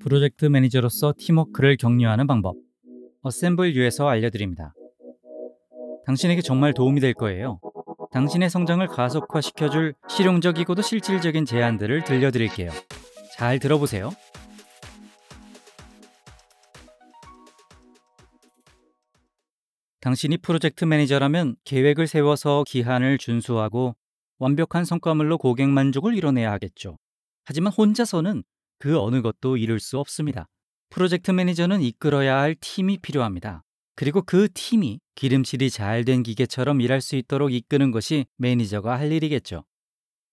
프로젝트 매니저로서 팀워크를 격려하는 방법. 어셈블 U에서 알려드립니다. 당신에게 정말 도움이 될 거예요. 당신의 성장을 가속화시켜줄 실용적이고도 실질적인 제안들을 들려드릴게요. 잘 들어보세요. 당신이 프로젝트 매니저라면 계획을 세워서 기한을 준수하고 완벽한 성과물로 고객 만족을 이뤄내야 하겠죠. 하지만 혼자서는 그 어느 것도 이룰 수 없습니다. 프로젝트 매니저는 이끌어야 할 팀이 필요합니다. 그리고 그 팀이 기름칠이 잘 된 기계처럼 일할 수 있도록 이끄는 것이 매니저가 할 일이겠죠.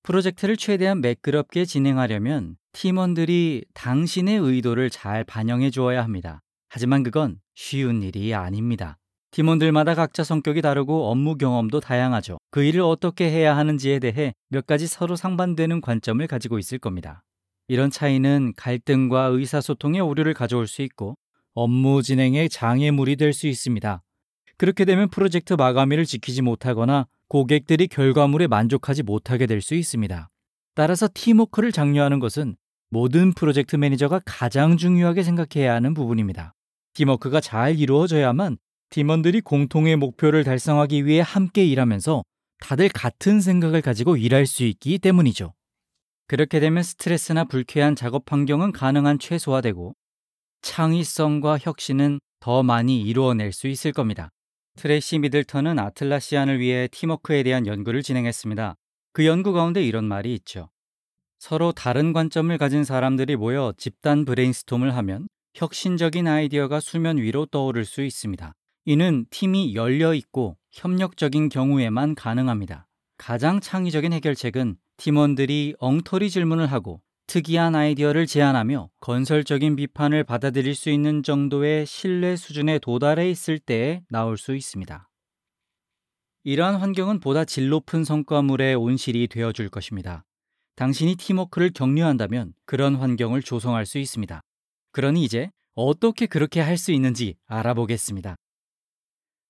프로젝트를 최대한 매끄럽게 진행하려면 팀원들이 당신의 의도를 잘 반영해 주어야 합니다. 하지만 그건 쉬운 일이 아닙니다. 팀원들마다 각자 성격이 다르고 업무 경험도 다양하죠. 그 일을 어떻게 해야 하는지에 대해 몇 가지 서로 상반되는 관점을 가지고 있을 겁니다. 이런 차이는 갈등과 의사소통의 오류를 가져올 수 있고 업무 진행에 장애물이 될 수 있습니다. 그렇게 되면 프로젝트 마감일을 지키지 못하거나 고객들이 결과물에 만족하지 못하게 될 수 있습니다. 따라서 팀워크를 장려하는 것은 모든 프로젝트 매니저가 가장 중요하게 생각해야 하는 부분입니다. 팀워크가 잘 이루어져야만 팀원들이 공통의 목표를 달성하기 위해 함께 일하면서 다들 같은 생각을 가지고 일할 수 있기 때문이죠. 그렇게 되면 스트레스나 불쾌한 작업 환경은 가능한 최소화되고 창의성과 혁신은 더 많이 이루어낼 수 있을 겁니다. 트레이시 미들턴은 아틀라시안을 위해 팀워크에 대한 연구를 진행했습니다. 그 연구 가운데 이런 말이 있죠. 서로 다른 관점을 가진 사람들이 모여 집단 brainstorm을 하면 혁신적인 아이디어가 수면 위로 떠오를 수 있습니다. 이는 팀이 열려 있고 협력적인 경우에만 가능합니다. 가장 창의적인 해결책은 팀원들이 엉터리 질문을 하고 특이한 아이디어를 제안하며 건설적인 비판을 받아들일 수 있는 정도의 신뢰 수준에 도달해 있을 때에 나올 수 있습니다. 이러한 환경은 보다 질 높은 성과물의 온실이 되어 줄 것입니다. 당신이 팀워크를 격려한다면 그런 환경을 조성할 수 있습니다. 그러니 이제 어떻게 그렇게 할 수 있는지 알아보겠습니다.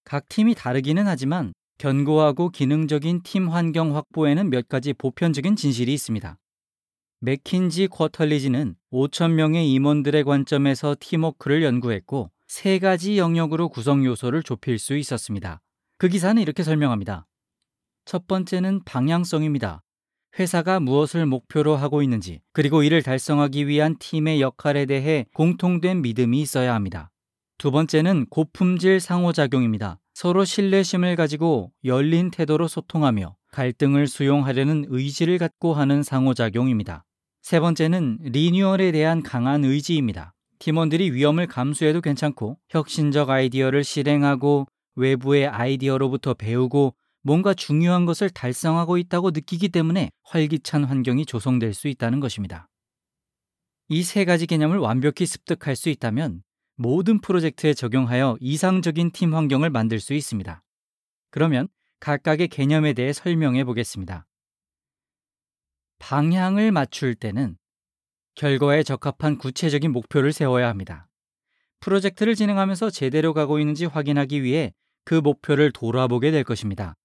각 팀이 다르기는 하지만 견고하고 기능적인 팀 환경 확보에는 몇 가지 보편적인 진실이 있습니다. 맥킨지 쿼털리지는 5천명의 임원들의 관점에서 팀워크를 연구했고 세 가지 영역으로 구성 요소를 좁힐 수 있었습니다. 그 기사는 이렇게 설명합니다. 첫 번째는 방향성입니다. 회사가 무엇을 목표로 하고 있는지, 그리고 이를 달성하기 위한 팀의 역할에 대해 공통된 믿음이 있어야 합니다. 두 번째는 고품질 상호작용입니다. 서로 신뢰심을 가지고 열린 태도로 소통하며 갈등을 수용하려는 의지를 갖고 하는 상호작용입니다. 세 번째는 리뉴얼에 대한 강한 의지입니다. 팀원들이 위험을 감수해도 괜찮고 혁신적 아이디어를 실행하고 외부의 아이디어로부터 배우고 뭔가 중요한 것을 달성하고 있다고 느끼기 때문에 활기찬 환경이 조성될 수 있다는 것입니다. 이 세 가지 개념을 완벽히 습득할 수 있다면 모든 프로젝트에 적용하여 이상적인 팀 환경을 만들 수 있습니다. 그러면 각각의 개념에 대해 설명해 보겠습니다. 방향을 맞출 때는 결과에 적합한 구체적인 목표를 세워야 합니다. 프로젝트를 진행하면서 제대로 가고 있는지 확인하기 위해 그 목표를 돌아보게 될 것입니다.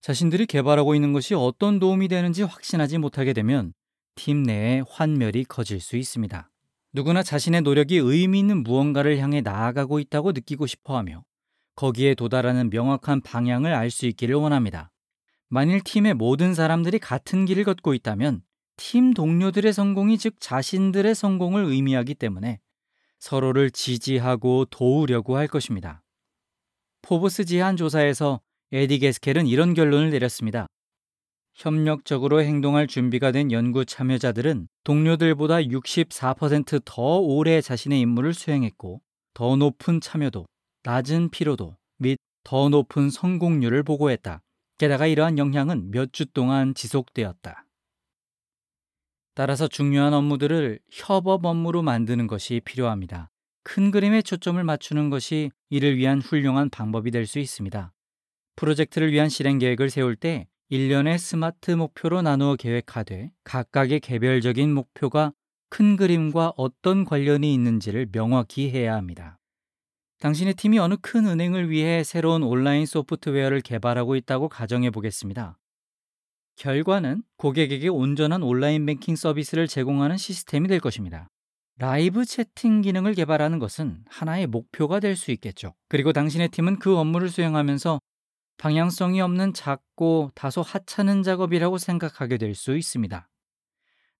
자신들이 개발하고 있는 것이 어떤 도움이 되는지 확신하지 못하게 되면 팀 내에 환멸이 커질 수 있습니다. 누구나 자신의 노력이 의미 있는 무언가를 향해 나아가고 있다고 느끼고 싶어 하며 거기에 도달하는 명확한 방향을 알 수 있기를 원합니다. 만일 팀의 모든 사람들이 같은 길을 걷고 있다면 팀 동료들의 성공이 즉 자신들의 성공을 의미하기 때문에 서로를 지지하고 도우려고 할 것입니다. 포브스 지한 조사에서 에디 게스켈은 이런 결론을 내렸습니다. 협력적으로 행동할 준비가 된 연구 참여자들은 동료들보다 64%더 오래 자신의 임무를 수행했고 더 높은 참여도, 낮은 피로도 및 더 높은 성공률을 보고했다. 게다가 이러한 영향은 몇 주 동안 지속되었다. 따라서 중요한 업무들을 협업 업무로 만드는 것이 필요합니다. 큰 그림에 초점을 맞추는 것이 이를 위한 훌륭한 방법이 될 수 있습니다. 프로젝트를 위한 실행 계획을 세울 때 1년의 스마트 목표로 나누어 계획하되 각각의 개별적인 목표가 큰 그림과 어떤 관련이 있는지를 명확히 해야 합니다. 당신의 팀이 어느 큰 은행을 위해 새로운 온라인 소프트웨어를 개발하고 있다고 가정해 보겠습니다. 결과는 고객에게 온전한 온라인 뱅킹 서비스를 제공하는 시스템이 될 것입니다. 라이브 채팅 기능을 개발하는 것은 하나의 목표가 될 수 있겠죠. 그리고 당신의 팀은 그 업무를 수행하면서 방향성이 없는 작고 다소 하찮은 작업이라고 생각하게 될 수 있습니다.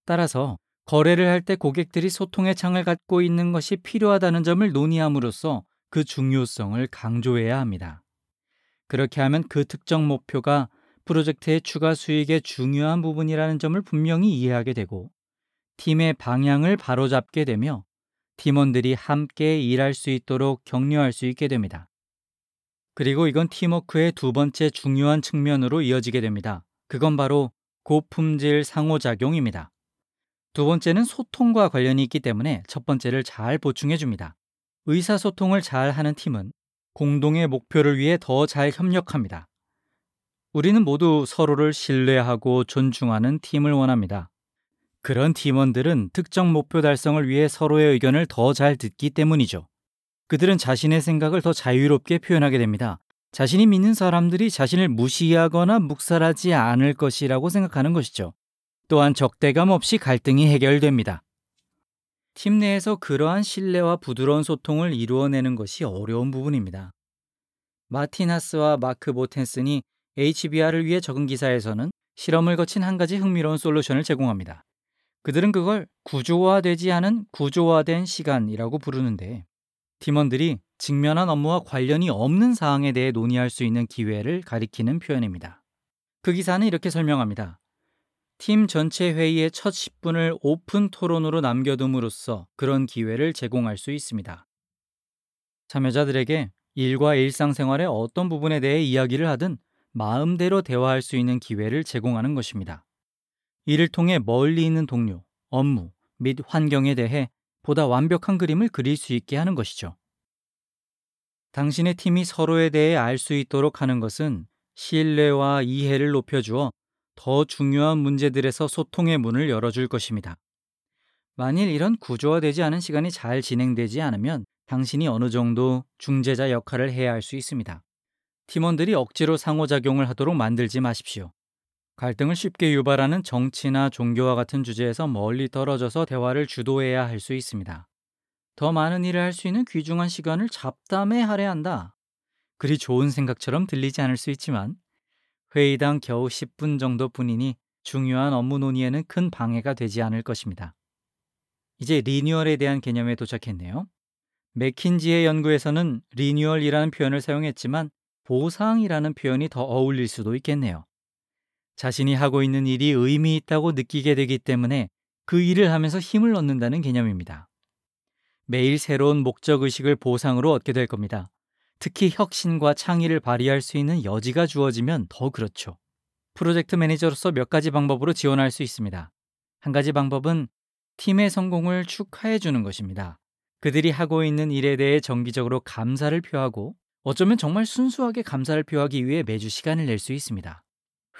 따라서 거래를 할 때 고객들이 소통의 창을 갖고 있는 것이 필요하다는 점을 논의함으로써 그 중요성을 강조해야 합니다. 그렇게 하면 그 특정 목표가 프로젝트의 추가 수익의 중요한 부분이라는 점을 분명히 이해하게 되고 팀의 방향을 바로잡게 되며 팀원들이 함께 일할 수 있도록 격려할 수 있게 됩니다. 그리고 이건 팀워크의 두 번째 중요한 측면으로 이어지게 됩니다. 그건 바로 고품질 상호작용입니다. 두 번째는 소통과 관련이 있기 때문에 첫 번째를 잘 보충해 줍니다. 의사소통을 잘 하는 팀은 공동의 목표를 위해 더 잘 협력합니다. 우리는 모두 서로를 신뢰하고 존중하는 팀을 원합니다. 그런 팀원들은 특정 목표 달성을 위해 서로의 의견을 더 잘 듣기 때문이죠. 그들은 자신의 생각을 더 자유롭게 표현하게 됩니다. 자신이 믿는 사람들이 자신을 무시하거나 묵살하지 않을 것이라고 생각하는 것이죠. 또한 적대감 없이 갈등이 해결됩니다. 팀 내에서 그러한 신뢰와 부드러운 소통을 이루어내는 것이 어려운 부분입니다. 마틴 하스와 마크 보텐슨이 HBR을 위해 적은 기사에서는 실험을 거친 한 가지 흥미로운 솔루션을 제공합니다. 그들은 그걸 구조화되지 않은 구조화된 시간이라고 부르는데 팀원들이 직면한 업무와 관련이 없는 사항에 대해 논의할 수 있는 기회를 가리키는 표현입니다. 그 기사는 이렇게 설명합니다. 팀 전체 회의의 첫 10분을 오픈 토론으로 남겨둠으로써 그런 기회를 제공할 수 있습니다. 참여자들에게 일과 일상생활의 어떤 부분에 대해 이야기를 하든 마음대로 대화할 수 있는 기회를 제공하는 것입니다. 이를 통해 멀리 있는 동료, 업무 및 환경에 대해 보다 완벽한 그림을 그릴 수 있게 하는 것이죠. 당신의 팀이 서로에 대해 알 수 있도록 하는 것은 신뢰와 이해를 높여주어 더 중요한 문제들에서 소통의 문을 열어줄 것입니다. 만일 이런 구조화되지 않은 시간이 잘 진행되지 않으면 당신이 어느 정도 중재자 역할을 해야 할 수 있습니다. 팀원들이 억지로 상호작용을 하도록 만들지 마십시오. 갈등을 쉽게 유발하는 정치나 종교와 같은 주제에서 멀리 떨어져서 대화를 주도해야 할 수 있습니다. 더 많은 일을 할 수 있는 귀중한 시간을 잡담에 할애한다. 그리 좋은 생각처럼 들리지 않을 수 있지만 회의당 겨우 10분 정도뿐이니 중요한 업무 논의에는 큰 방해가 되지 않을 것입니다. 이제 리뉴얼에 대한 개념에 도착했네요. 맥킨지의 연구에서는 리뉴얼이라는 표현을 사용했지만 보상이라는 표현이 더 어울릴 수도 있겠네요. 자신이 하고 있는 일이 의미 있다고 느끼게 되기 때문에 그 일을 하면서 힘을 얻는다는 개념입니다. 매일 새로운 목적 의식을 보상으로 얻게 될 겁니다. 특히 혁신과 창의를 발휘할 수 있는 여지가 주어지면 더 그렇죠. 프로젝트 매니저로서 몇 가지 방법으로 지원할 수 있습니다. 한 가지 방법은 팀의 성공을 축하해 주는 것입니다. 그들이 하고 있는 일에 대해 정기적으로 감사를 표하고 어쩌면 정말 순수하게 감사를 표하기 위해 매주 시간을 낼 수 있습니다.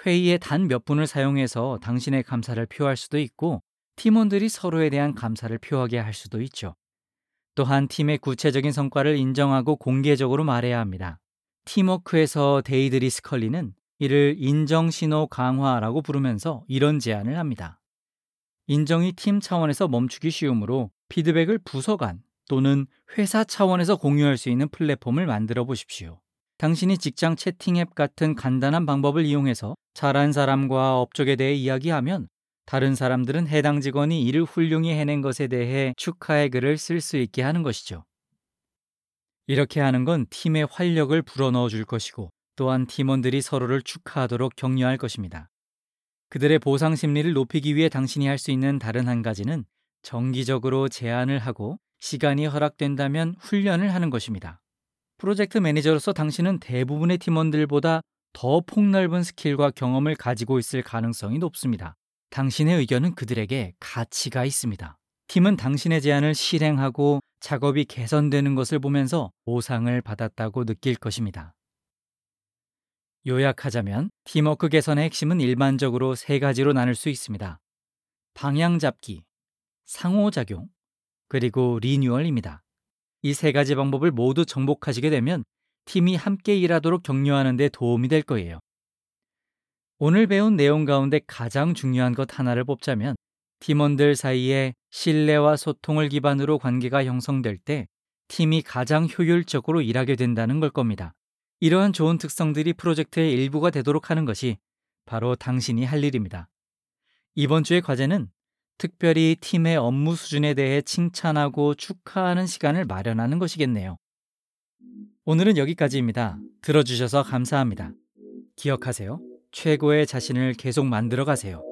회의에 단 몇 분을 사용해서 당신의 감사를 표할 수도 있고 팀원들이 서로에 대한 감사를 표하게 할 수도 있죠. 또한 팀의 구체적인 성과를 인정하고 공개적으로 말해야 합니다. 팀워크에서 데이드리 스컬리는 이를 인정신호 강화라고 부르면서 이런 제안을 합니다. 인정이 팀 차원에서 멈추기 쉬우므로 피드백을 부서 간 또는 회사 차원에서 공유할 수 있는 플랫폼을 만들어 보십시오. 당신이 직장 채팅 앱 같은 간단한 방법을 이용해서 잘한 사람과 업적에 대해 이야기하면 다른 사람들은 해당 직원이 일을 훌륭히 해낸 것에 대해 축하의 글을 쓸 수 있게 하는 것이죠. 이렇게 하는 건 팀의 활력을 불어넣어 줄 것이고 또한 팀원들이 서로를 축하하도록 격려할 것입니다. 그들의 보상 심리를 높이기 위해 당신이 할 수 있는 다른 한 가지는 정기적으로 제안을 하고 시간이 허락된다면 훈련을 하는 것입니다. 프로젝트 매니저로서 당신은 대부분의 팀원들보다 더 폭넓은 스킬과 경험을 가지고 있을 가능성이 높습니다. 당신의 의견은 그들에게 가치가 있습니다. 팀은 당신의 제안을 실행하고 작업이 개선되는 것을 보면서 보상을 받았다고 느낄 것입니다. 요약하자면 팀워크 개선의 핵심은 일반적으로 세 가지로 나눌 수 있습니다. 방향 잡기, 상호작용, 그리고 리뉴얼입니다. 이 세 가지 방법을 모두 정복하시게 되면 팀이 함께 일하도록 격려하는 데 도움이 될 거예요. 오늘 배운 내용 가운데 가장 중요한 것 하나를 뽑자면 팀원들 사이에 신뢰와 소통을 기반으로 관계가 형성될 때 팀이 가장 효율적으로 일하게 된다는 걸 겁니다. 이러한 좋은 특성들이 프로젝트의 일부가 되도록 하는 것이 바로 당신이 할 일입니다. 이번 주의 과제는 특별히 팀의 업무 수준에 대해 칭찬하고 축하하는 시간을 마련하는 것이겠네요. 오늘은 여기까지입니다. 들어주셔서 감사합니다. 기억하세요. 최고의 자신을 계속 만들어 가세요.